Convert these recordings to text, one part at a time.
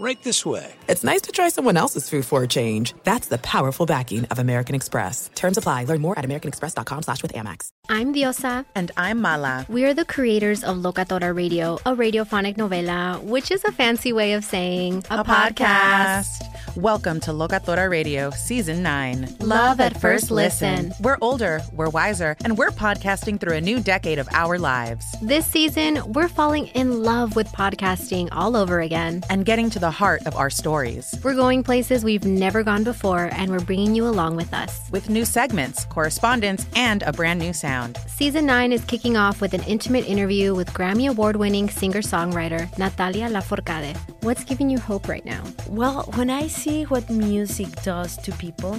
Right this way. it's nice to try someone else's food for a change. That's the powerful backing of American Express. Terms apply. Learn more at americanexpress.com slash with Amex. I'm Diosa. And I'm Mala. We are the creators of Locatora Radio, a radiophonic novela, which is a fancy way of saying A podcast. Welcome to Locatora Radio, Season 9. Love at first listen. We're older, we're wiser, and we're podcasting through a new decade of our lives This season, we're falling in love with podcasting all over again. and getting to the heart of our stories. We're going places we've never gone before, and we're bringing you along with us. With new segments, correspondence, and a brand new sound. Season 9 is kicking off with an intimate interview with Grammy Award winning singer songwriter Natalia Lafourcade. What's giving you hope right now? Well, when I see what music does to people,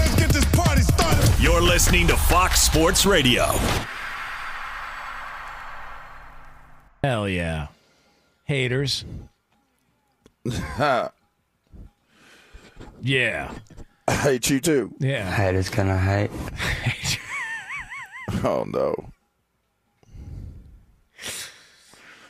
You're listening to Fox Sports Radio. Hell yeah. Haters. yeah. I hate you too. Yeah. Haters gonna hate. Oh no.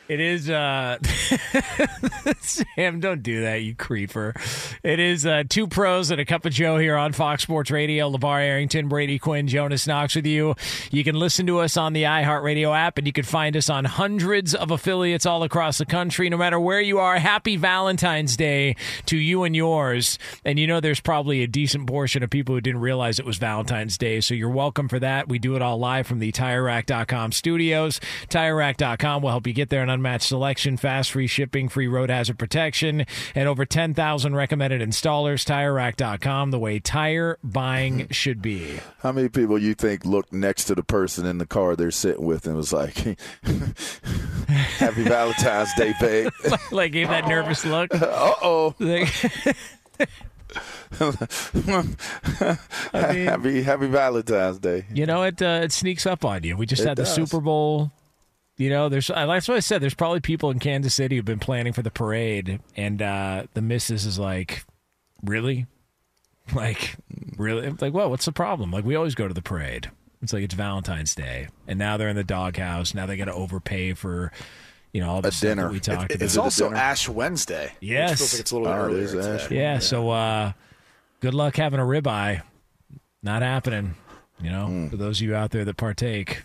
It is uh Sam, don't do that, you creeper. It is uh two pros and a cup of Joe here on Fox Sports Radio. LaVar Arrington, Brady Quinn, Jonas Knox with you. You can listen to us on the iHeartRadio app and you can find us on hundreds of affiliates all across the country. No matter where you are, happy Valentine's Day to you and yours. And you know there's probably a decent portion of people who didn't realize it was Valentine's Day, so you're welcome for that. We do it all live from the TireRack.com studios. TireRack.com will help you get there unmatched selection, fast free shipping, free road hazard protection, and over 10,000 recommended installers. TireRack.com, the way tire buying should be. How many people you think looked next to the person in the car they're sitting with and was like, "Happy Valentine's Day, babe." like gave that nervous look. uh oh. I mean- happy Happy Valentine's Day. You know, it uh, it sneaks up on you. We just It had the does. Super Bowl. You know, there's that's what I said. There's probably people in Kansas City who've been planning for the parade, and uh, the missus is like, "Really? Like, really? Like, well, what's the problem? Like, we always go to the parade. It's like it's Valentine's Day, and now they're in the doghouse. Now they got to overpay for, you know, all the A stuff dinner. we talked It- about. it's also Ash Wednesday. Yes. Which feels like it's a little Oh, it earlier. is Ash today. Yeah, so uh, good luck having a ribeye. Not happening, you know, for those of you out there that partake.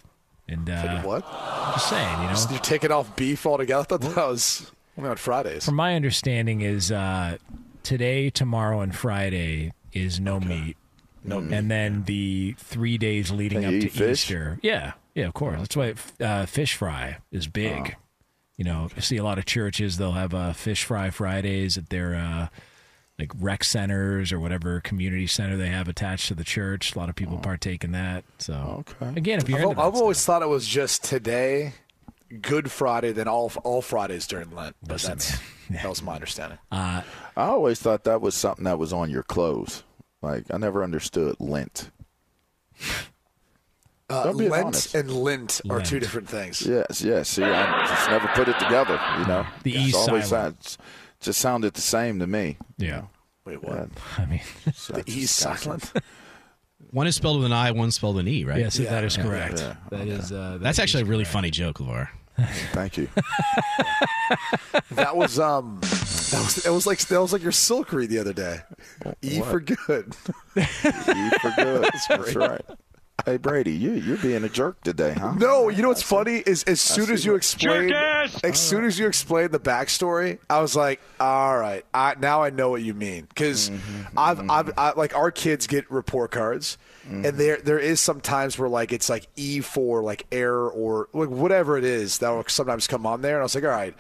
And uh, What? I'm just saying, you know, You're taking off beef altogether? I thought that was only on Fridays. from my understanding is uh, today, tomorrow, and Friday is no meat. No meat. and then the three days leading Can up to fish? Easter. Yeah, yeah, of course. That's why uh, fish fry is big. Oh. You know, I see a lot of churches they'll have uh, fish fry Fridays at their uh, like rec centers or whatever community center they have attached to the church. A lot of people partake in that. So Okay. again, if you're I've, into that I've always thought it was just today, Good Friday, then all all Fridays during Lent. But Listen, that's that was my understanding. Uh, I always thought that was something that was on your clothes. Like I never understood lint. Uh, Lent honest. and lint, are two different things. Yes, yes. See, I just never put it together. You know, The It's E always silent. sound- just sounded the same to me. yeah. Wait, what? I mean, the E's silent. One is spelled with an I, one's spelled with an E, right? Yes, that is correct. Yeah. That is. Uh, that That's actually a really correct. funny joke, LaVar. Thank you. That was um, that was it was like that was like your silk read the other day. E for good. E for good. That's right. Hey Brady, you you're being a jerk today, huh? No, you know what's funny is as soon as you what- explain, as soon as you explain the backstory, I was like, all right, I, now I know what you mean because Mm-hmm, I've, I've I, like our kids get report cards, Mm-hmm. and there there is some times where like it's like E for like error or like whatever it is that will sometimes come on there, and I was like, all right,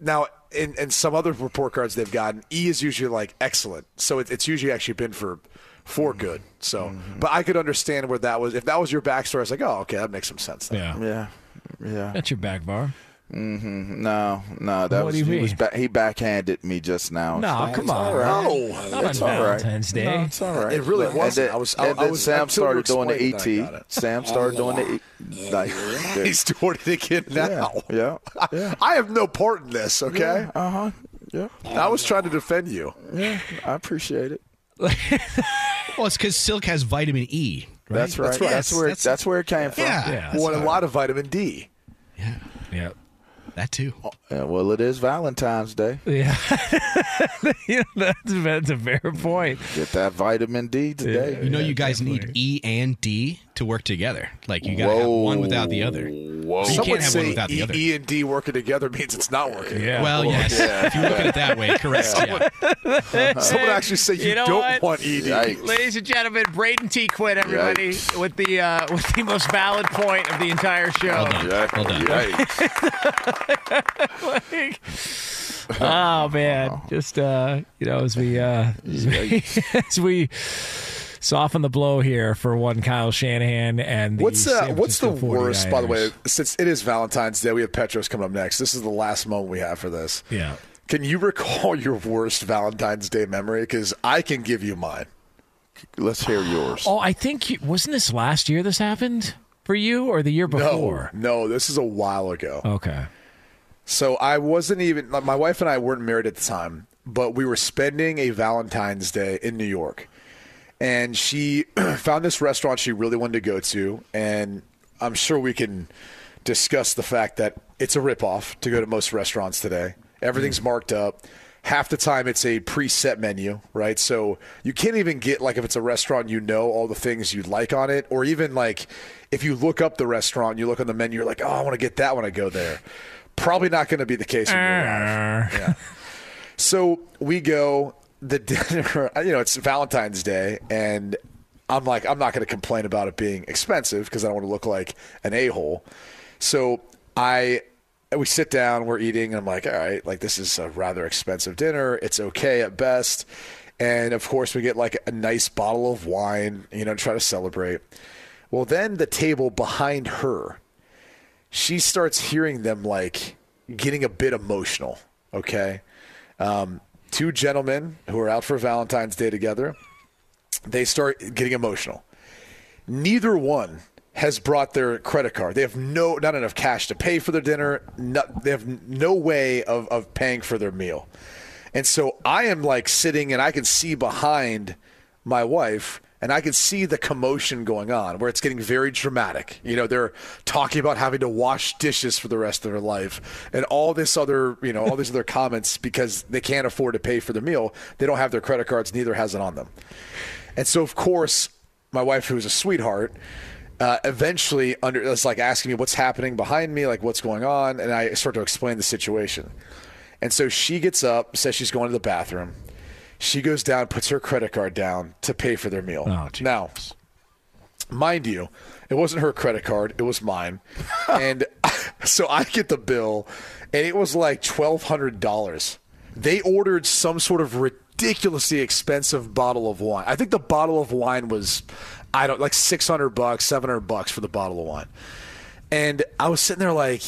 now. In, in some other report cards they've gotten, E is usually like excellent, so it, it's usually actually been for for Mm-hmm. good. So, but I could understand where that was. If that was your backstory, I was like, oh, okay, that makes some sense. Then. Yeah. Yeah. Yeah. That's your back bar. Mm-hmm. No, no, that What was do you he was mean? ba- he backhanded me just now. No, It's come on. right. No, Not It's on all right. Valentine's Day. No, it's all right. It really And wasn't. then- I was- I- and I then was- Sam started doing the explained it, I got ET. it. Sam started doing the E- like. He's doing it again now. Yeah. Yeah. I have no part in this. Okay, Uh huh. Yeah. I was trying to defend you. Yeah. I appreciate it. Well, it's because silk has vitamin E. Right? That's right. That's, Yes, where that's, where it came from. Yeah. Yeah. Well, and a lot of vitamin D. Yeah. Yeah. That too. Oh, yeah, well, it is Valentine's Day. Yeah. yeah that's, that's a fair point. Get that vitamin D today. You know, you guys need E and D to work together. Like you gotta have one without the other. Whoa. You Some can't would have say one without the e, other. E and D working together means it's not working. Yeah. Well, yes. If you look at it that way, correct. Yeah. Some would actually say you, You know don't what? want ED. Yikes. Ladies and gentlemen, Braden T. Quinn, everybody, Yikes. with the uh, with the most valid point of the entire show. Well done. Yeah. Well done. Yikes. Like- oh man, just uh, you know, as we uh, as we, as we soften the blow here for one Kyle Shanahan and the What's uh, what's the worst? By the way, since it is Valentine's Day, we have Petros coming up next. This is the last moment we have for this. Yeah. Can you recall your worst Valentine's Day memory? Because I can give you mine. Let's hear yours. Oh, I think wasn't this last year this happened for you or the year before? No, no, this is a while ago. Okay. So I wasn't even like my wife and I weren't married at the time, but we were spending a Valentine's Day in New York. And she found this restaurant she really wanted to go to, and I'm sure we can discuss the fact that it's a ripoff to go to most restaurants today. Everything's mm. marked up. Half the time it's a preset menu, right? So you can't even get like if it's a restaurant you know all the things you'd like on it, or even like if you look up the restaurant, you look on the menu, you're like, oh, I want to get that when I go there. Probably not going to be the case when you arrive. Yeah. So we go the dinner. You know, it's Valentine's Day, and I'm like, I'm not going to complain about it being expensive because I don't want to look like an a hole. So I. We sit down, we're eating, and I'm like, all right, like this is a rather expensive dinner. It's okay at best. And of course, we get like a nice bottle of wine, you know, to try to celebrate. Well, then the table behind her, she starts hearing them like getting a bit emotional. Okay. Um, two gentlemen who are out for Valentine's Day together, they start getting emotional. Neither one has brought their credit card. They have no not enough cash to pay for their dinner. No, they have no way of, of paying for their meal. And so I am like sitting and I can see behind my wife and I can see the commotion going on where it's getting very dramatic. You know, they're talking about having to wash dishes for the rest of their life and all this other, you know, all these other comments because they can't afford to pay for the meal. They don't have their credit cards, neither has it on them. And so, of course, my wife, who's a sweetheart, uh, eventually under is like asking me what's happening behind me, like what's going on, and I start to explain the situation. And so she gets up, says she's going to the bathroom. She goes down, puts her credit card down to pay for their meal. Oh, now, mind you, it wasn't her credit card; it was mine. and so I get the bill, and it was like twelve hundred dollars. They ordered some sort of ridiculously expensive bottle of wine. I think the bottle of wine was, I don't like six hundred bucks, seven hundred bucks for the bottle of wine. And I was sitting there like,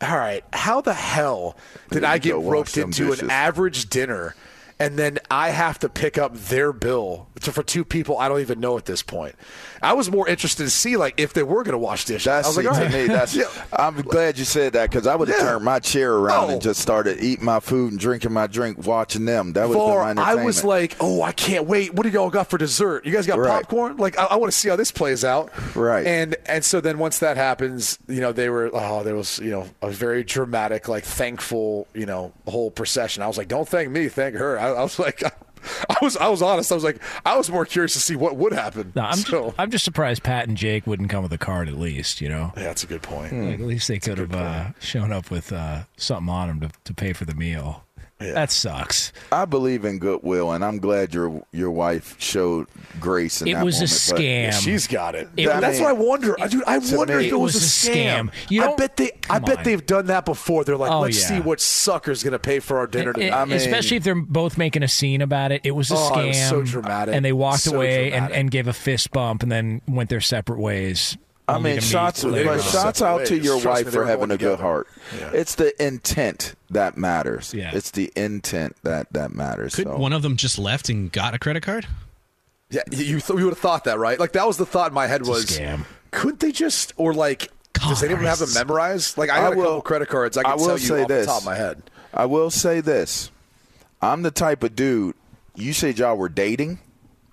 all right, how the hell did I get roped into dishes. an average dinner and then I have to pick up their bill to, for two people I don't even know at this point. I was more interested to see like if they were going to wash dishes. I was like, all to right. me. That's. Yeah. I'm glad you said that because I would have Yeah. turned my chair around Oh. and just started eating my food and drinking my drink, watching them. That would have Var, been my I was like, oh, I can't wait. What do y'all got for dessert? You guys got Right. popcorn? Like, I, I want to see how this plays out. Right. And and so then once that happens, you know, they were oh, there was you know a very dramatic, like thankful, you know, whole procession. I was like, don't thank me, thank her. I, I was like. I was I was honest. I was like I was more curious to see what would happen. No, I'm so, just, I'm just surprised Pat and Jake wouldn't come with a card at least. You know, yeah, that's a good point. Like, at least they could have uh, shown up with uh, something on them to, to pay for the meal. That sucks. I believe in goodwill, and I'm glad your your wife showed grace in It that was a moment, but- scam. She's got it. It- that's I what I wonder, I- dude. I wonder me- if it was, a scam. You I bet they. I bet on. they've done that before. They're like, Oh, let's yeah. see what sucker's gonna pay for our dinner It- tonight. it- especially if they're both making a scene about it. It was a Oh, scam. it was so dramatic. And they walked So away and, and gave a fist bump and then went their separate ways. I mean, to shots, but shots out to your Trust wife they for having a good heart. Yeah. It's the intent that matters. Yeah. It's the intent that that matters. Could so. one of them just left and got a credit card? Yeah, you th- you would have thought that, right? Like that was the thought in my head a was, scam. could't they just or like does anyone have them Cars. memorized? Like I I got a couple credit cards. I can I will tell you say off this. the top of my head. I will say this. I'm the type of dude. You said y'all were dating.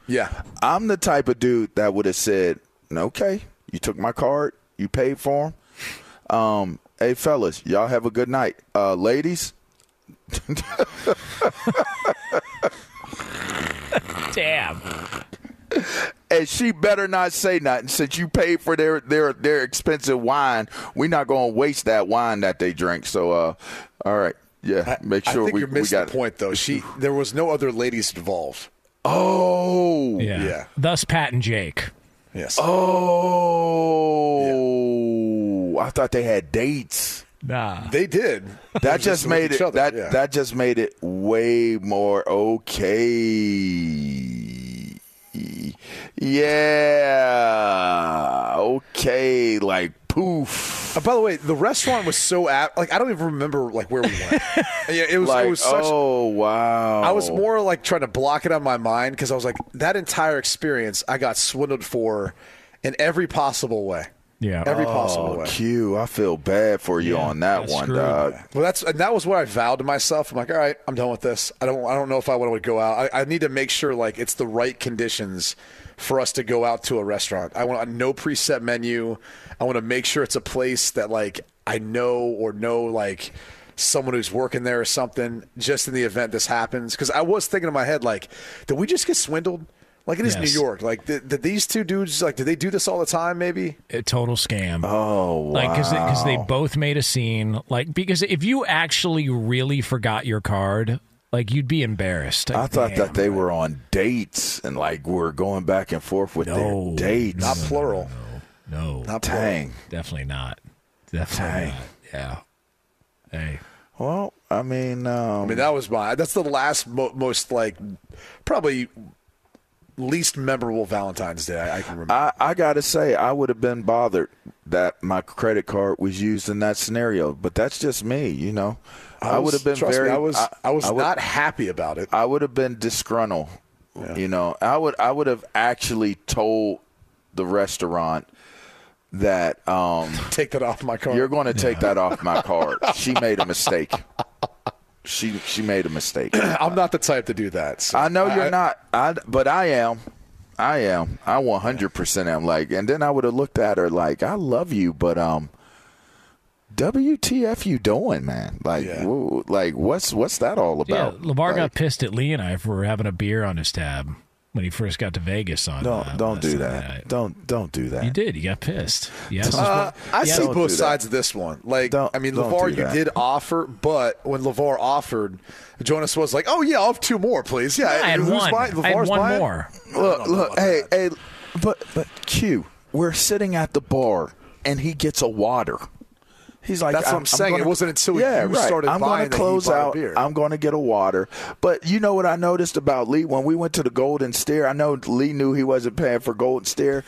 Yeah, I'm the type of dude that would have said, "Okay, you took my card, you paid for them. Um, hey, fellas, y'all have a good night. Uh, ladies, Damn. and she better not say nothing since you paid for their their their expensive wine. We're not going to waste that wine that they drink. So, uh, all right, yeah, make I sure think we, you're we missing got. the point though. She there was no other ladies involved. Oh, Yeah. Yeah. Thus, Pat and Jake. Yes. oh, I thought they had dates. Nah. They did. That just with made it other, that yeah. that just made it way more okay. Yeah. Okay, like poof. Uh, by the way, the restaurant was so apt. Like I don't even remember like where we went. yeah, it was. like it was such. oh wow. I was more like trying to block it on my mind because I was like that entire experience I got swindled for in every possible way. Yeah. Every possible way. Oh, way. Q, I feel bad for you Yeah, on that that's one, screwed. dog. Well, that's and that was what I vowed to myself. I'm like, all right, I'm done with this. I don't. I don't know if I want to go out. I, I need to make sure like it's the right conditions for us to go out to a restaurant. I want a no preset menu. I want to make sure it's a place that like I know or know like someone who's working there or something. Just in the event this happens, because I was thinking in my head like, did we just get swindled? Like it is Yes. New York. Like did, did these two dudes like did they do this all the time? Maybe. A total scam. Oh wow. Like, because they both made a scene. Like, because if you actually really forgot your card, like, you'd be embarrassed. I thought Damn. that they were on dates and like we're going back and forth with No, their dates. Not plural. No, Not plural. Definitely not. Definitely Dang. not. Yeah. Hey. Well, I mean, um, I mean, that was my. That's the last mo- most like probably least memorable Valentine's Day I, I can remember. I, I gotta say, I would have been bothered that my credit card was used in that scenario, but that's just me, you know. I, was- would have been very. Me, I was. I, was would- not happy about it. I would have been disgruntled. You know, I would. I would have actually told the restaurant that um, Take that off my card. you're going to take that off my card. She made a mistake. She she made a mistake. I'm not the type to do that. so I know you're not. I but I am. I am. I 100% am. Like, and then I would have looked at her like, I love you, but um, WTF you doing, man? Like, Yeah. woo- like what's what's that all Yeah, about? LaVar Like, got pissed at Lee and I for having a beer on his tab when he first got to Vegas on. Don't uh, don't do that. night. Don't don't do that. You did. You got pissed. Yes. Uh, I Yeah, see don't both sides of this one. Like, Don't- I mean, don't LaVar, you did offer, but when LaVar offered, Jonas was like, "Oh yeah, I'll have two more, please." Yeah, I had who's one. buying? I had one buying? more. Look, look, hey, hey, but but Q, we're sitting at the bar and he gets a water. He's like, That's what I'm saying. It wasn't until yeah, you right. started I'm buying to close out. beer. I'm going to get a water. But you know what I noticed about Lee when we went to the Golden Steer? I know Lee knew he wasn't paying for Golden Steer,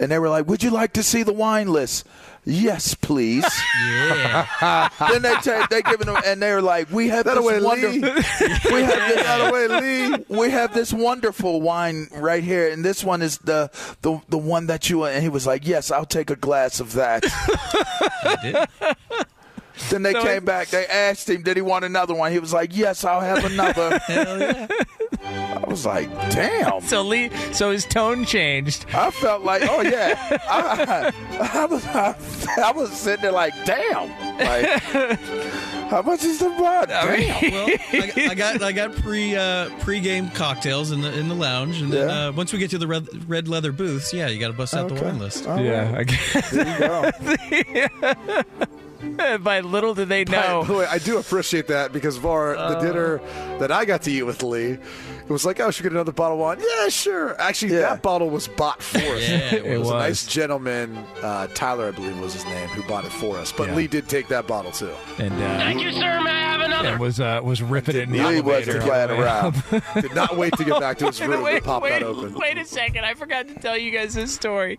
and they were like, "Would you like to see the wine list?" Yes, please. Yeah. then they take, they giving them, and they're like, "We have That this away, wonder- we have this That away, Lee. we have this wonderful wine right here, and this one is the the the one that you." And he was like, "Yes, I'll take a glass of that." then they So came back. They asked him, "Did he want another one?" He was like, "Yes, I'll have another." Hell yeah. I was like, "Damn." So Lee, so his tone changed. I felt like, oh yeah, I, I, was I, I was sitting there like, damn, like, how much is the bud? Damn. Well, I, I got I got pre uh, pre-game cocktails in the in the lounge, and then Yeah. uh, once we get to the red, red leather booths, yeah, you got to bust out the wine list. All Yeah, right. I guess. There you go. By little did they By know. the way, I do appreciate that because Var, the dinner that I got to eat with Lee, it was like, oh, should we get another bottle of wine? Yeah, sure. Actually, Yeah. that bottle was bought for us. Yeah, it, it was, a nice gentleman, uh, Tyler, I believe was his name, who bought it for us. But Yeah. Lee did take that bottle too. And uh, thank you, sir. May I have another? And was uh, was ripping it in the Lee elevator. wasn't playing around. Did not wait to get back to his room wait, to pop wait, that open. wait a second. I forgot to tell you guys this story.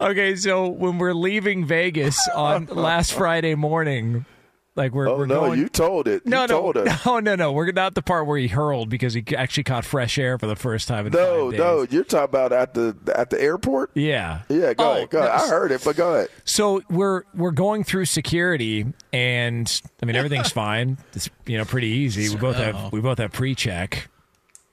Okay, so when we're leaving Vegas on last Friday morning, like we're, Oh we're no, going. you told it. no, you no, told us. no, oh, no, no. We're not the part where he hurled because he actually caught fresh air for the first time in No, no, you're talking about at the at the airport. Yeah. Yeah, go Oh, ahead. Go ahead. I heard it, but go ahead. So we're we're going through security, and I mean everything's fine. It's you know pretty easy. We both have we both have pre-check.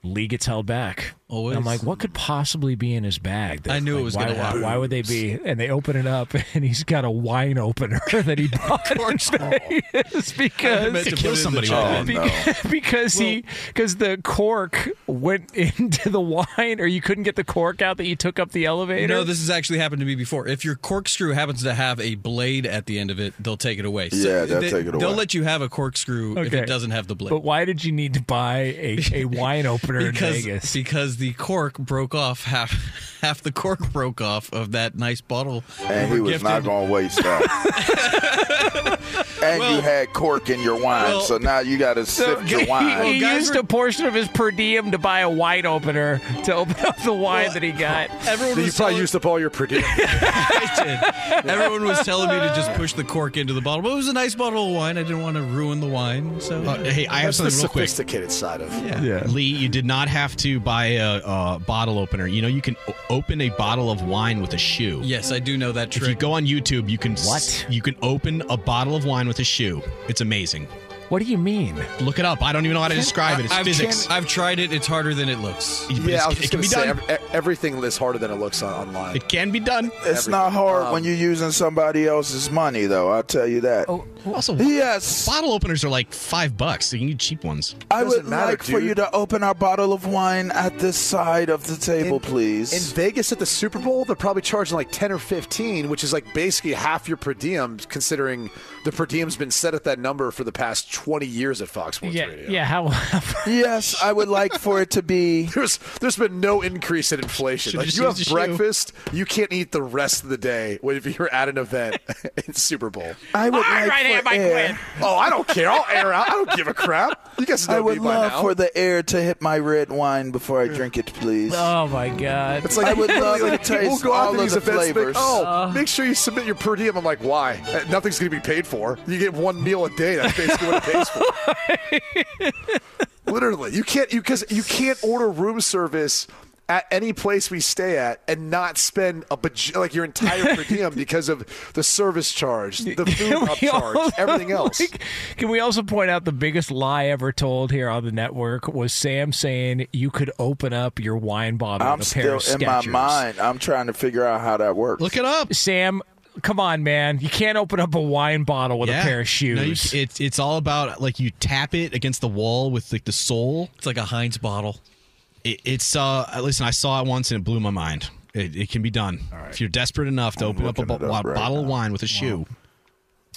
Lee gets held back. Always. And I'm like, what could possibly be in his bag? I knew it was why, gonna why, happen. why would they be? And they open it up, and he's got a wine opener that he bought in Vegas because meant to kill put it in the somebody with Oh, no. because he because the cork went into the wine, or you couldn't get the cork out that you took up the elevator. No, this has actually happened to me before. If your corkscrew happens to have a blade at the end of it, they'll take it away. Yeah, they'll they, take it away. They'll let you have a corkscrew if it doesn't have the blade. But why did you need to buy a, a wine opener because in Vegas? because the cork broke off half half the cork broke off of that nice bottle. And we he were was not going to waste that. and Well- you had cork in your wine, Well- so now you got to sip your wine. he guys used were- a portion of his per diem to buy a wine opener to open up the wine that he got. Everyone You probably telling, used up all your per diem. I did. Everyone was telling me to just push the cork into the bottle, but it was a nice bottle of wine. I didn't want to ruin the wine, so Uh, hey, I have That's the something real quick. sophisticated side of yeah. Lee, you did not have to buy a, a bottle opener. You know, you can open a bottle of wine with a shoe. Yes, I do know that If you trick. go on YouTube, you can s- What? you can open a bottle of wine with a shoe. It's amazing. What do you mean? Look it up. I don't even know how to describe it. It's I've, physics. I've tried it. It's harder than it looks. Yeah, it's- I was it just can going be to say done. ev- everything is harder than it looks on, online. It can be done. it's not hard Um, when you're using somebody else's money, though. I'll tell you that. Oh, Also, Yes. bottle openers are like five bucks. So you need cheap ones. I Doesn't would matter, like for dude. you to open our bottle of wine at this side of the table, In- please. In Vegas at the Super Bowl, they're probably charging like 10 or 15, which is like basically half your per diem, considering the per diem's been set at that number for the past 20 years at Fox Sports Yeah, Radio. yeah. How? yes, I would like for it to be. There's there's been no increase in inflation. Like you have used shoe. breakfast, you can't eat the rest of the day when- if you're at an event in Super Bowl. I would All like right, for Mike air. Oh, I don't care. I'll air out. I don't give a crap. You guys know I me would by love now. for the air to hit my red wine before I drink it, please. Oh my God! It's like I would love like, to we'll taste go all to of these the events flavors. Make, oh, make sure you submit your per diem. I'm like, why? Uh, Nothing's going to be paid for. You get one meal a day. That's basically what it pays for. Literally, you can't you because you can't order room service at any place we stay at and not spend a baj- like your entire per diem because of the service charge, the food Can we upcharge, also- everything else. like, can we also point out the biggest lie ever told here on the network was Sam saying you could open up your wine bottle I'm with a pair still of in my mind. I'm trying to figure out how that works. Look it up. Sam, come on, man! You can't open up a wine bottle with a pair of shoes. No, you, it's it's all about like you tap it against the wall with like the sole. It's like a Heinz bottle. It, it's uh listen, I saw it once and it blew my mind. It, it can be done if you're desperate enough to I'm open up a looking bo- it right bottle of wine with a shoe.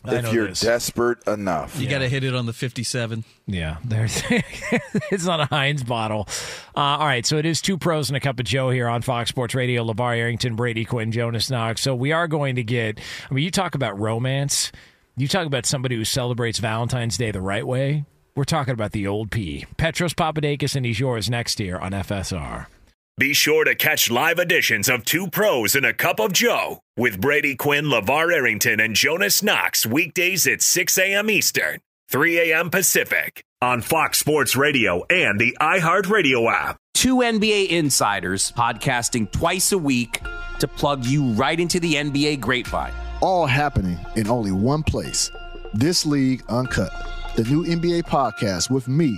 I if you're this. desperate enough. You got to hit it on the 57. Yeah, there's it's not a Heinz bottle. Uh, all right, so it is two pros and a cup of Joe here on Fox Sports Radio. LaVar Arrington, Brady Quinn, Jonas Knox. So we are going to get. I mean, you talk about romance. You talk about somebody who celebrates Valentine's Day the right way. We're talking about the old P. Petros Papadakis and he's yours next year on FSR. Be sure to catch live editions of Two Pros and a Cup of Joe with Brady Quinn, LaVar Arrington, and Jonas Knox weekdays at 6 a.m. Eastern, 3 a.m. Pacific on Fox Sports Radio and the iHeartRadio app. Two NBA insiders podcasting twice a week to plug you right into the NBA grapevine. All happening in only one place. This League Uncut, the new NBA podcast with me,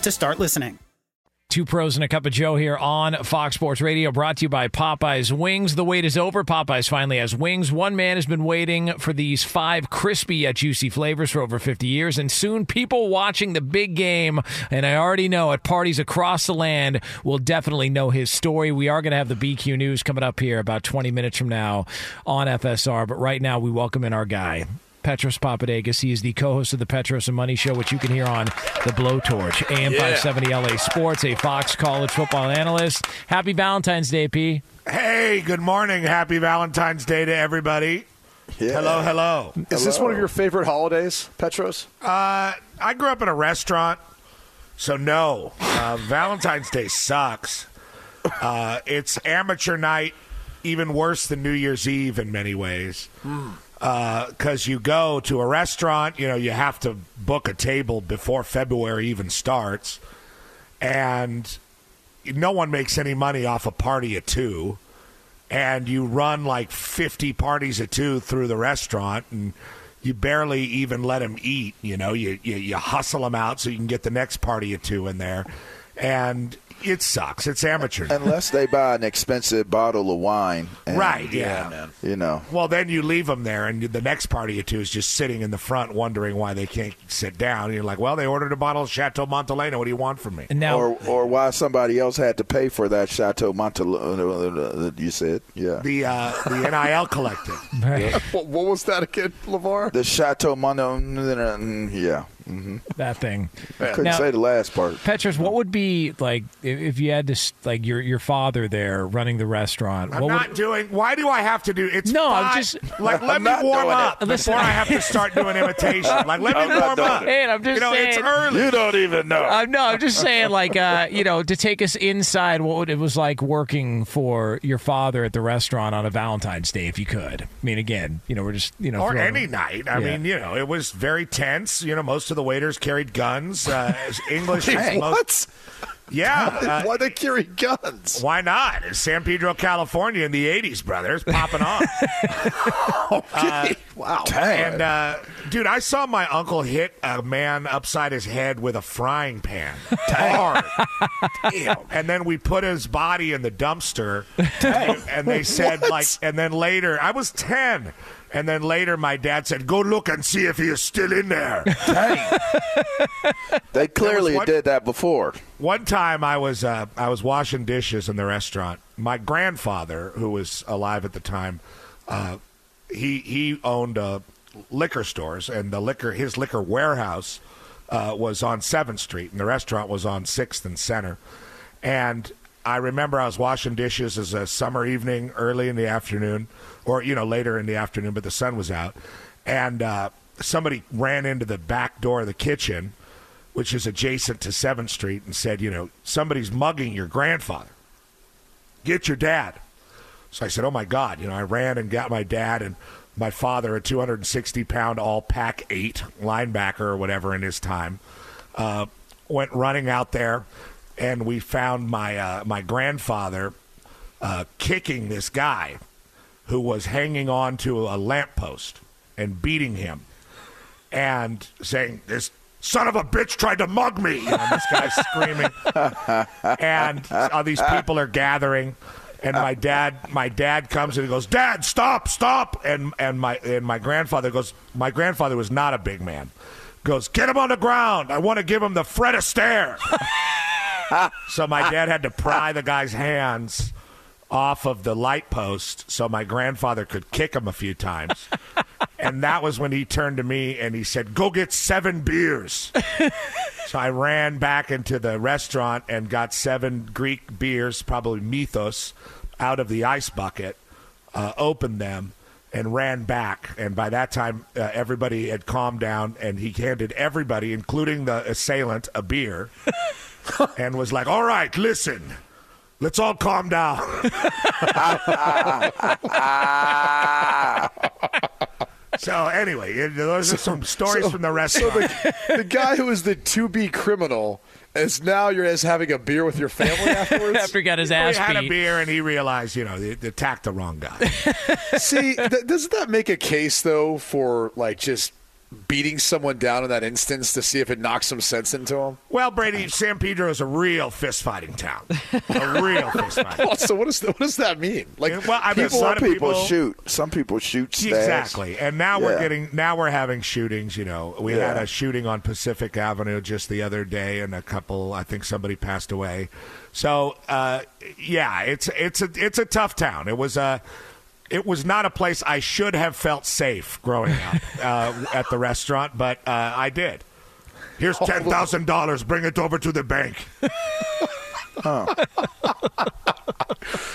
to start listening. Two pros and a cup of Joe here on Fox Sports Radio, brought to you by Popeyes Wings. The wait is over. Popeyes finally has wings. One man has been waiting for these five crispy yet juicy flavors for over 50 years, and soon people watching the big game, and I already know at parties across the land, will definitely know his story. We are going to have the BQ News coming up here about 20 minutes from now on FSR, but right now we welcome in our guy. Petros Papadakis. He is the co-host of the Petros and Money Show, which you can hear on the Blowtorch, AM Yeah. 570 LA Sports, a Fox college football analyst. Happy Valentine's Day, P. Hey, good morning. Happy Valentine's Day to everybody. Hello, hello. Is this one of your favorite holidays, Petros? Uh, I grew up in a restaurant, so no. Uh, Valentine's Day sucks. Uh, it's amateur night, even worse than New Year's Eve in many ways. Uh, because you go to a restaurant, you know, you have to book a table before February even starts, and no one makes any money off a party of two. And you run like 50 parties of two through the restaurant and you barely even let them eat you know? You, you you hustle them out so you can get the next party of two in there. And it sucks it's amateur Unless they buy an expensive bottle of wine. and, Right, yeah. You know. well then you leave them there and the next party at two is just sitting in the front wondering why they can't sit down and you're like well they ordered a bottle of chateau montelena what do you want from me or or why somebody else had to pay for that Chateau Montel uh, uh, uh, that you said, yeah. the uh, the NIL collective what, what was that again, LaVar? The Chateau Montel, yeah. That thing. I couldn't Now- say the last part. Petros, what would be like if, if you had to like your your father there running the restaurant? I'm what not would, doing. Why do I have to do? It's No, I'm just- like let I'm me warm doing up it. Listen- before I have to start doing imitation. Like let me I'm not warm up. it. Man, I'm just you know, it's saying- early. You don't even know. Uh, no, I'm just saying, like, uh, you know, to take us inside what it was like working for your father at the restaurant on a Valentine's Day, if you could. I mean, again, you know, we're just, you know, or throwing- any night. I Yeah. mean, you know, it was very tense. You know, most of the waiters carried guns. Uh, English most. Yeah. uh, Why they carry guns? Why not? It's San Pedro, California in the 80s, brothers, popping off. okay. wow. And, uh, dude, I saw my uncle hit a man upside his head with a frying pan. Hard. Damn. And then we put his body in the dumpster. And they said, What? like, and then later, I was 10. And then later, my dad said, "Go look and see if he is still in there." They clearly one- did that before. One time I was uh, I was washing dishes in the restaurant. My grandfather, who was alive at the time, uh, he he owned uh, liquor stores, and the liquor his liquor warehouse uh, was on Seventh Street, and the restaurant was on Sixth and Center. And I remember I was washing dishes as a summer evening, early in the afternoon, or you know later in the afternoon, but the sun was out, and uh, somebody ran into the back door of the kitchen which is adjacent to 7th Street, and said, you know, somebody's mugging your grandfather. Get your dad. So I said, oh my God. You know, I ran and got my dad and my father, a 260 pound all Pac eight linebacker or whatever in his time, uh, went running out there, and we found my, uh, my grandfather uh, kicking this guy who was hanging on to a lamppost and beating him and saying, This son of a bitch tried to mug me. You know, this guy's screaming. and all these people are gathering. And my dad, my dad comes and he goes, "Dad, stop, stop!" And and my and my grandfather goes, my grandfather was not a big man. Goes, get him on the ground. I want to give him the Fred Astaire. so my dad had to pry the guy's hands off of the light post so my grandfather could kick him a few times. and that was when he turned to me and he said, Go get seven beers. so I ran back into the restaurant and got seven Greek beers, probably Mythos, out of the ice bucket, uh, opened them. And ran back, and by that time, uh, everybody had calmed down, and he handed everybody, including the assailant, a beer, and was like, "All right, listen, let's all calm down." so anyway, it- those are some stories from the So restaurant. the, the guy who was the to be criminal is now you're as having a beer with your family afterwards. After he got his ass he ass had a beer and he realized, you know, they, they attacked the wrong guy. See, th- doesn't that make a case though for like just beating someone down in that instance to see if it knocks some sense into them? Well, Brady, San Pedro is a real fist fighting town. A real fist fighting. Well, so what does what does that mean? Like, well, I mean, People, a lot some of people, people shoot. Some people shoot stabs. Exactly. And now we're getting now we're having shootings, you know. We Yeah. had a shooting on Pacific Avenue just the other day and a couple I think somebody passed away. So, uh, yeah, it's it's a it's a tough town. It was a it was not a place I should have felt safe growing up uh, at the restaurant, but uh, I did. Here's ten thousand dollars. Bring it over to the bank.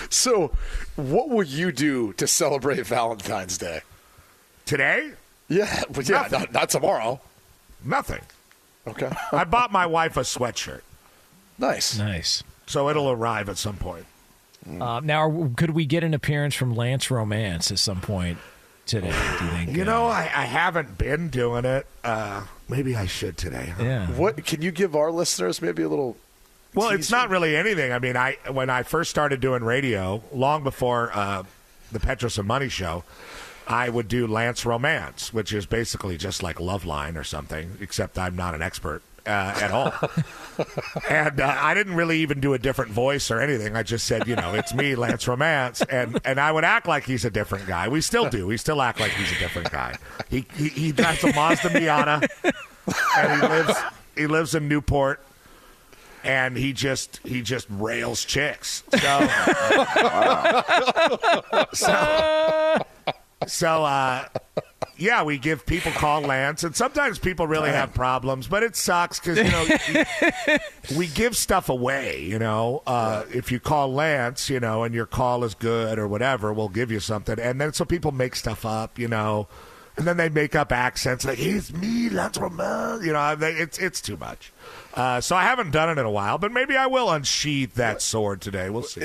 so, what will you do to celebrate Valentine's Day today? Yeah, but yeah, not, not tomorrow. Nothing. Okay. I bought my wife a sweatshirt, Nice. Nice. so it'll arrive at some point. Uh, now, could we get an appearance from Lance Romance at some point today? Do you think? You uh, know, I, I haven't been doing it. Uh, maybe I should today. huh? Yeah. What can you give our listeners maybe a little? Well, it's not really anything. I mean, I when I first started doing radio, long before uh, the Petros and Money show, I would do Lance Romance, which is basically just like Loveline or something, except I'm not an expert uh, at all. and uh, I didn't really even do a different voice or anything. I just said, you know, it's me, Lance Romance, and and I would act like he's a different guy. We still do. We still act like he's a different guy. He he, he drives a Mazda Miata, and he lives he lives in Newport and he just he just rails chicks. So, so, so uh, yeah, we give people call Lance, and sometimes people really have problems, but it sucks because you know we give stuff away. You know, uh, if you call Lance, you know, and your call is good or whatever, we'll give you something, and then so people make stuff up. You know. And then they make up accents like "It's me, Lance Romel." You know, they- it's it's too much. Uh, so I haven't done it in a while, but maybe I will unsheath that sword today. We'll see.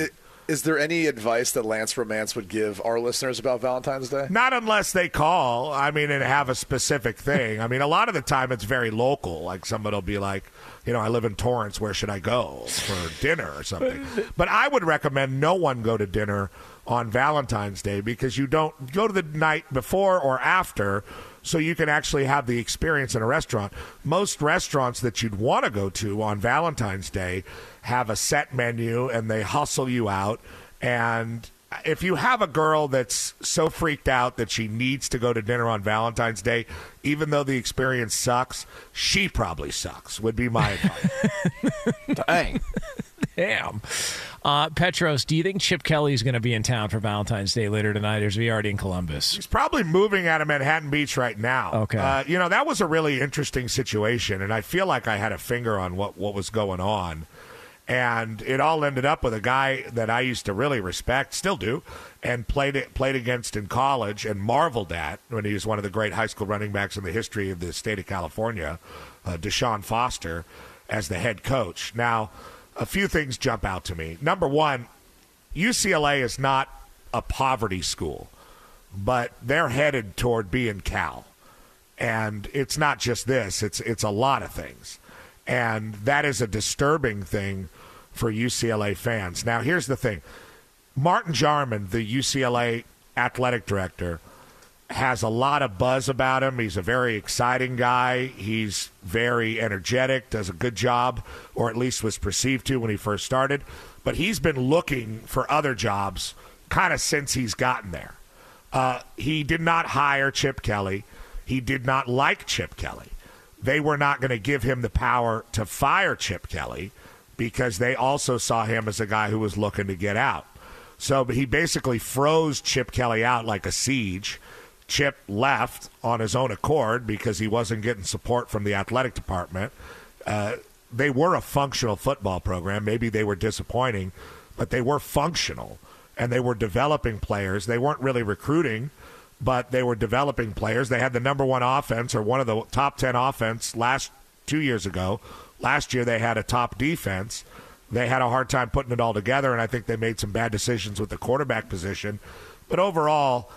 Is there any advice that Lance Romance would give our listeners about Valentine's Day? Not unless they call. I mean, and have a specific thing. I mean, a lot of the time it's very local. Like somebody will be like, you know, I live in Torrance. Where should I go for dinner or something? But I would recommend no one go to dinner on Valentine's Day because you don't go to the night before or after. So you can actually have the experience in a restaurant. Most restaurants that you'd want to go to on Valentine's Day have a set menu and they hustle you out. And if you have a girl that's so freaked out that she needs to go to dinner on Valentine's Day, even though the experience sucks, she probably sucks, would be my advice. Dang. Damn. Uh, Petros, do you think Chip Kelly's going to be in town for Valentine's Day later tonight, or is he already in Columbus? He's probably moving out of Manhattan Beach right now. Okay. Uh, you know, that was a really interesting situation, and I feel like I had a finger on what, what was going on. And it all ended up with a guy that I used to really respect, still do, and played played against in college and marveled at when he was one of the great high school running backs in the history of the state of California, uh, Deshaun Foster, as the head coach. Now, a few things jump out to me. Number one, UCLA is not a poverty school, but they're headed toward being Cal. And it's not just this, it's it's a lot of things. And that is a disturbing thing for UCLA fans. Now, here's the thing. Martin Jarmond, the UCLA athletic director, has a lot of buzz about him. He's a very exciting guy. He's very energetic, does a good job, or at least was perceived to when he first started. But he's been looking for other jobs kind of since he's gotten there. Uh, he did not hire Chip Kelly. He did not like Chip Kelly. They were not going to give him the power to fire Chip Kelly because they also saw him as a guy who was looking to get out. So he basically froze Chip Kelly out like a siege. Chip left on his own accord because he wasn't getting support from the athletic department. Uh, they were a functional football program. Maybe they were disappointing, but they were functional and they were developing players. They weren't really recruiting, but they were developing players. They had the number one offense or one of the top 10 offense last two years ago. Last year they had a top defense. They had a hard time putting it all together, and I think they made some bad decisions with the quarterback position. But overall,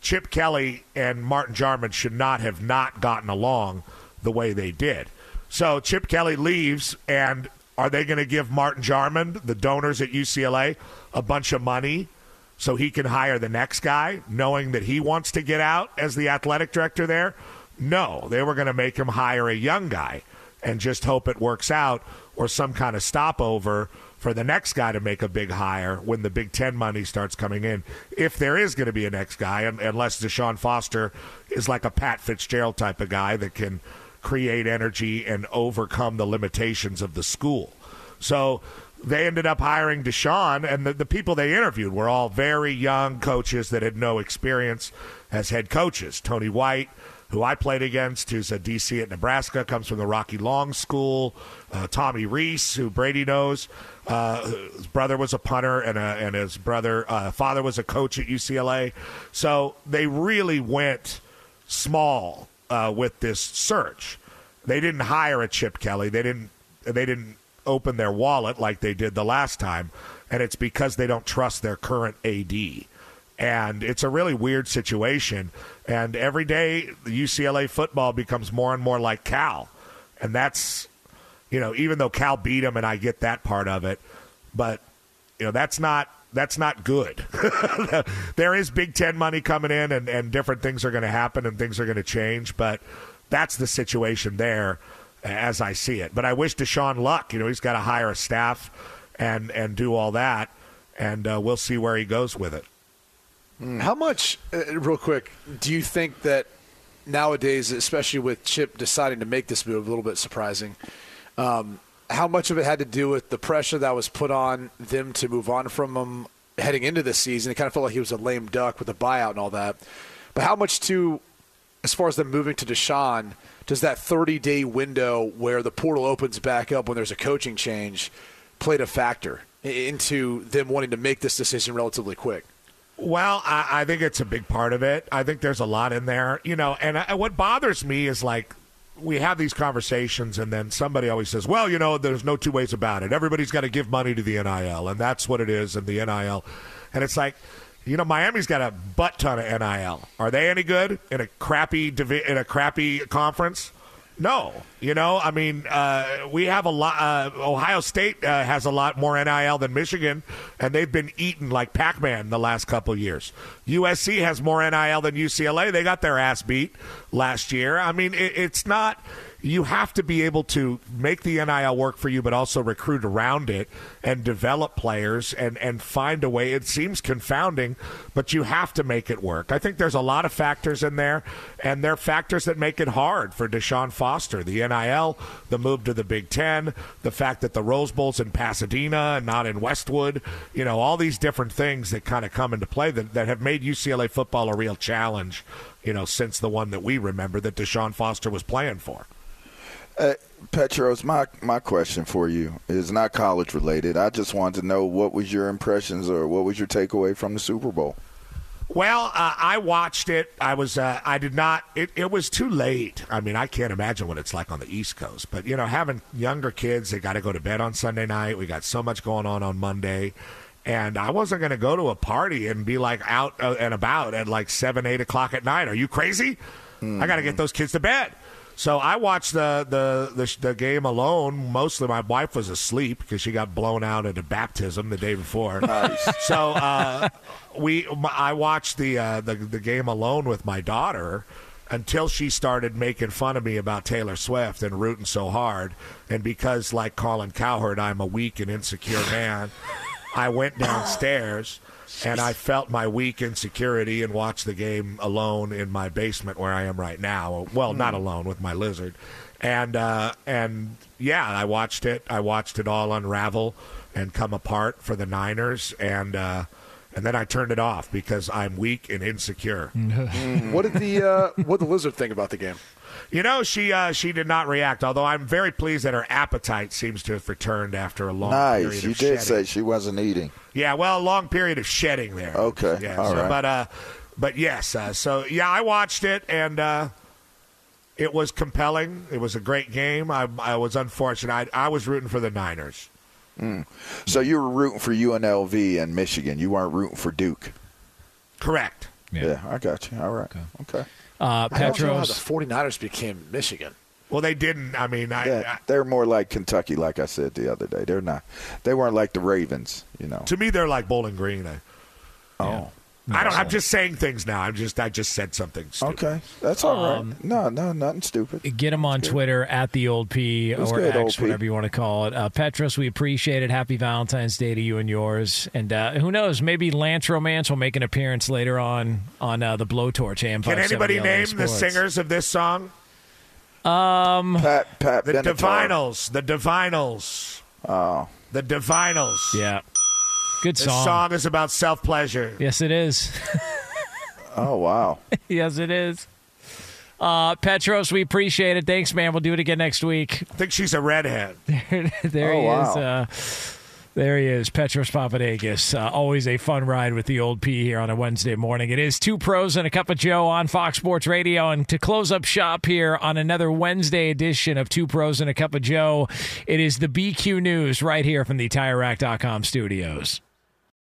Chip Kelly and Martin Jarmond should not have not gotten along the way they did. So Chip Kelly leaves, and are they going to give Martin Jarmond, the donors at UCLA, a bunch of money so he can hire the next guy, knowing that he wants to get out as the athletic director there? No, they were going to make him hire a young guy and just hope it works out or some kind of stopover for the next guy to make a big hire when the Big Ten money starts coming in. If there is going to be a next guy, unless Deshaun Foster is like a Pat Fitzgerald type of guy that can create energy and overcome the limitations of the school. So they ended up hiring Deshaun, and the, the people they interviewed were all very young coaches that had no experience as head coaches. Tony White, who I played against, who's a DC at Nebraska, comes from the Rocky Long School. Uh, Tommy Rees, who Brady knows, uh, his brother was a punter, and, a, and his brother uh, father was a coach at UCLA. So they really went small uh, with this search. They didn't hire a Chip Kelly. They didn't. They didn't open their wallet like they did the last time, and it's because they don't trust their current AD. And it's a really weird situation. And every day, UCLA football becomes more and more like Cal. And that's, you know, even though Cal beat them, and I get that part of it, but, you know, that's not. That's not good. there is Big Ten money coming in, and, and different things are going to happen, and things are going to change. But that's the situation there, as I see it. But I wish Deshaun luck. You know, he's got to hire a staff and and do all that, and uh, we'll see where he goes with it. How much, uh, real quick, do you think that nowadays, especially with Chip deciding to make this move, a little bit surprising, um, how much of it had to do with the pressure that was put on them to move on from him heading into this season? It kind of felt like he was a lame duck with the buyout and all that. But how much, too, as far as them moving to Deshaun, does that 30 day window where the portal opens back up when there's a coaching change played a factor into them wanting to make this decision relatively quick? Well, I, I think it's a big part of it. I think there's a lot in there, you know. And I, what bothers me is like we have these conversations, and then somebody always says, "Well, you know, there's no two ways about it. Everybody's got to give money to the NIL, and that's what it is in the NIL." And it's like, you know, Miami's got a butt ton of NIL. Are they any good in a crappy divi- in a crappy conference? No, you know, I mean, uh, we have a lot. Uh, Ohio State uh, has a lot more NIL than Michigan, and they've been eaten like Pac-Man the last couple years. USC has more NIL than UCLA. They got their ass beat last year. I mean, it, it's not. You have to be able to make the NIL work for you, but also recruit around it and develop players and, and find a way. It seems confounding, but you have to make it work. I think there's a lot of factors in there, and there are factors that make it hard for Deshaun Foster. The NIL, the move to the Big Ten, the fact that the Rose Bowl's in Pasadena and not in Westwood, you know, all these different things that kind of come into play that, that have made UCLA football a real challenge, you know, since the one that we remember that Deshaun Foster was playing for. Uh, Petros, my my question for you is not college related. I just wanted to know what was your impressions or what was your takeaway from the Super Bowl. Well, uh, I watched it. I was, uh, I did not. It, it was too late. I mean, I can't imagine what it's like on the East Coast. But you know, having younger kids, they got to go to bed on Sunday night. We got so much going on on Monday, and I wasn't going to go to a party and be like out uh, and about at like seven, eight o'clock at night. Are you crazy? I got to get those kids to bed. So I watched the, the the the game alone. Mostly, my wife was asleep because she got blown out at a baptism the day before. So uh, we, I watched the, uh, the the game alone with my daughter until she started making fun of me about Taylor Swift and rooting so hard. And because, like Colin Cowherd, I'm a weak and insecure man, I went downstairs and I felt my weak insecurity and watched the game alone in my basement where I am right now. Well, not alone with my lizard, and uh, and yeah, I watched it. I watched it all unravel and come apart for the Niners, and uh, and then I turned it off because I'm weak and insecure. what did the uh, what did the lizard think about the game? You know, she uh, she did not react. Although I'm very pleased that her appetite seems to have returned after a long nice. period You did shedding. say she wasn't eating. Yeah, well, a long period of shedding there. Okay, Yeah. all so, right. But uh, but yes. Uh, so yeah, I watched it and uh, it was compelling. It was a great game. I, I was unfortunate. I, I was rooting for the Niners. Mm. So you were rooting for UNLV and Michigan. You weren't rooting for Duke. Correct. Yeah, I got you. All right. Okay. Uh, I don't know how the Petros. 49ers became Michigan. Well, they didn't. I mean, I, Yeah, they're more like Kentucky, like I said the other day. They're not. They weren't like the Ravens, you know. to me, they're like Bowling Green. I, Oh. I don't. I'm just saying things now. I'm just. I just said something. Stupid. Okay, that's all right. Um, No, no, nothing stupid. Get him on Twitter at the old P That's or good, X, whatever you want to call it. Uh, Petros, we appreciate it. Happy Valentine's Day to you and yours. And uh, who knows? Maybe Lance Romance will make an appearance later on on uh, the Blowtorch AM. Can anybody name the singers of this song? Um, Pat, Pat The Benatar. Divinyls. The Divinyls. Oh, The Divinyls. Yeah. Good song. This song. song is about self pleasure. Yes, it is. oh wow. yes, it is. Uh, Petros, we appreciate it. Thanks, man. We'll do it again next week. I think she's a redhead. there there Oh, he wow. is. Uh, there he is, Petros Papadakis. Uh, always a fun ride with the old P here on a Wednesday morning. It is two pros and a cup of Joe on Fox Sports Radio. And to close up shop here on another Wednesday edition of Two Pros and a Cup of Joe, it is the BQ News right here from the TireRack.com studios.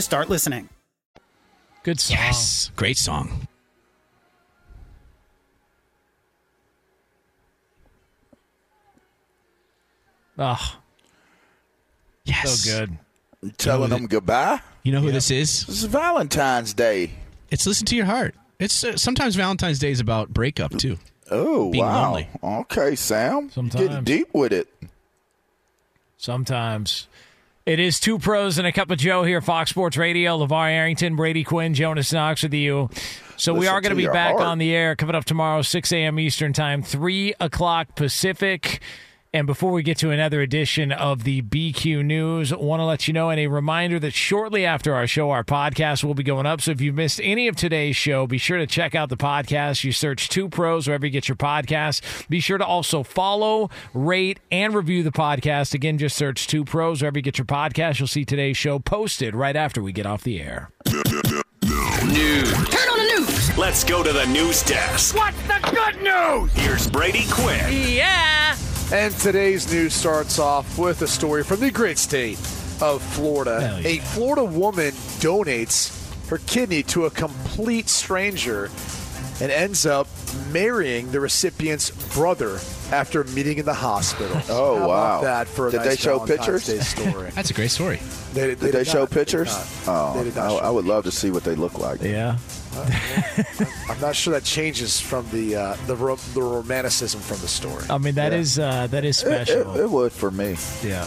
start listening. Good song. Yes, great song. Oh, Yes. so good. Telling them goodbye. You know who this is? This is Valentine's Day. It's listen to your heart. It's uh, sometimes Valentine's Day is about breakup too. Oh Being wow. lonely. Okay, Sam. Getting deep with it. Sometimes. It is two pros and a cup of Joe here, Fox Sports Radio. LaVar Arrington, Brady Quinn, Jonas Knox with you. So we are going to to be back heart. on the air coming up tomorrow, 6 a.m. Eastern Time, 3 o'clock Pacific. And before we get to another edition of the BQ News, I want to let you know and a reminder that shortly after our show, our podcast will be going up. So if you've missed any of today's show, be sure to check out the podcast. You search Two Pros wherever you get your podcast. Be sure to also follow, rate, and review the podcast. Again, just search Two Pros wherever you get your podcast. You'll see today's show posted right after we get off the air. News. Turn on the news. Let's go to the news desk. What's the good news? Here's Brady Quinn. Yeah. And today's news starts off with a story from the great state of Florida. Yeah. A Florida woman donates her kidney to a complete stranger and ends up marrying the recipient's brother after meeting in the hospital. Oh, How about wow. that for a Did nice they show Valentine's pictures? Story. That's a great story. They, Did they, did show not. They did pictures? not. Oh, They did not I, show I would love to see what they look like. Yeah. I'm not sure that changes from the uh, the ro- the romanticism from the story. I mean, that is uh, that is It, it, special. it would for me. yeah.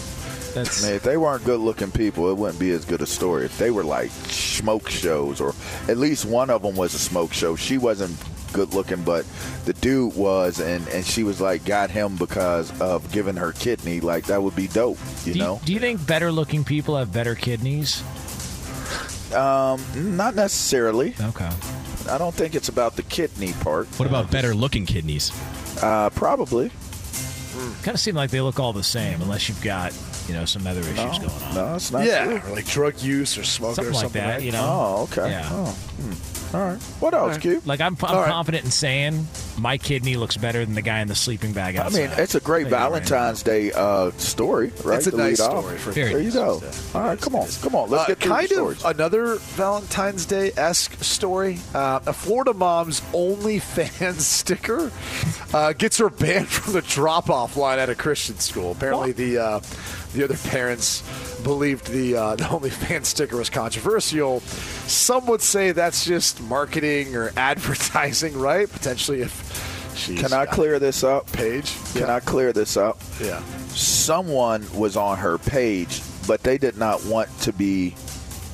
That's I mean, if they weren't good looking people, it wouldn't be as good a story. If they were like smoke shows, or at least one of them was a smoke show. She wasn't good looking, but the dude was, and, and she was like, got him because of giving her kidney. Like, that would be dope, you do, know? do you think better looking people have better kidneys? Um, not necessarily. Okay. I don't think it's about the kidney part. What about better looking kidneys? Uh, probably. Kind of seem like they look all the same, unless you've got you know some other issues No, going on. no, it's not yeah, true. or like drug use or smoking or something or like something. that. right? You know. Oh, okay. Yeah. Oh, hmm. All right. What else, Q? Like I'm, I'm All right. confident in saying my kidney looks better than the guy in the sleeping bag I mean, it's a great Maybe Valentine's Day uh, story, right? It's a to nice story for There you go. All right, come on, come on. Let's Uh, get through kind the of stories. another Valentine's Day esque story. Uh, a Florida mom's OnlyFans sticker uh, gets her banned from the drop off line at a Christian school. Apparently, the uh, the other parents believed the uh, the OnlyFans sticker was controversial. Some would say that's just marketing or advertising, right? Potentially, if she's Can I clear this up? page? Can. I clear this up? Yeah. Someone was on her page, but they did not want to be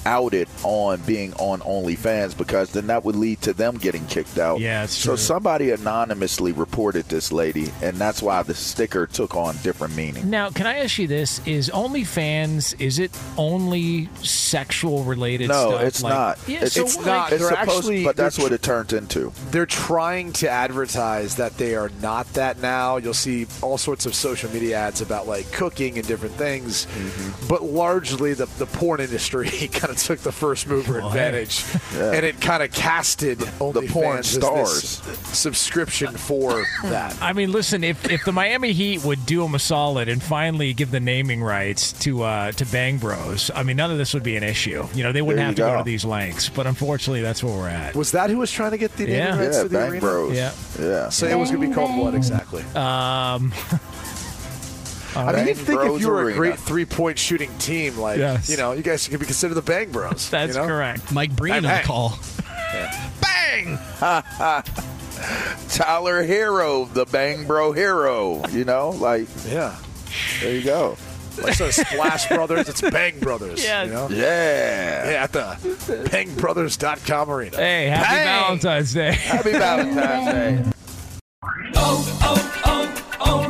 outed on being on OnlyFans because then that would lead to them getting kicked out. Yeah, so true. somebody anonymously reported this lady, and that's why the sticker took on different meaning. Now, can I ask you this? Is OnlyFans, is it only sexual related No, stuff? it's Like- not. Yeah, It's- so it's like- not. It's They're supposed- actually, but that's they're what it turned into. They're trying to advertise that they are not that now. You'll see all sorts of social media ads about like cooking and different things, Mm-hmm. but largely the, the porn industry kind of took the first mover Well, advantage, Yeah. and it kind of casted the porn stars subscription for that. I mean, listen, if, if the Miami Heat would do them a solid and finally give the naming rights to uh, to Bang Bros, I mean, none of this would be an issue. You know, they wouldn't have you to go. go. to these lengths. But unfortunately, that's where we're at. Was that who was trying to get the naming Yeah. rights Yeah, to the Bang arena? Bros. Yeah. Yeah. So it was going to be called what exactly? Um, I mean, you'd Bang think if you were Arena. a great three-point shooting team, like Yes. you know, you guys could be considered the Bang Bros. That's you know? correct. Mike Breen on the bang. call. Bang! Tyler Herro, the Bang Bro hero. You know, like yeah. There you go. Like so Splash Brothers, it's Bang Brothers. Yes. You know? Yeah. Yeah, at the bangbrothers.com arena. hey, happy Bang! Valentine's Day. Happy Valentine's Day. Oh, oh, oh,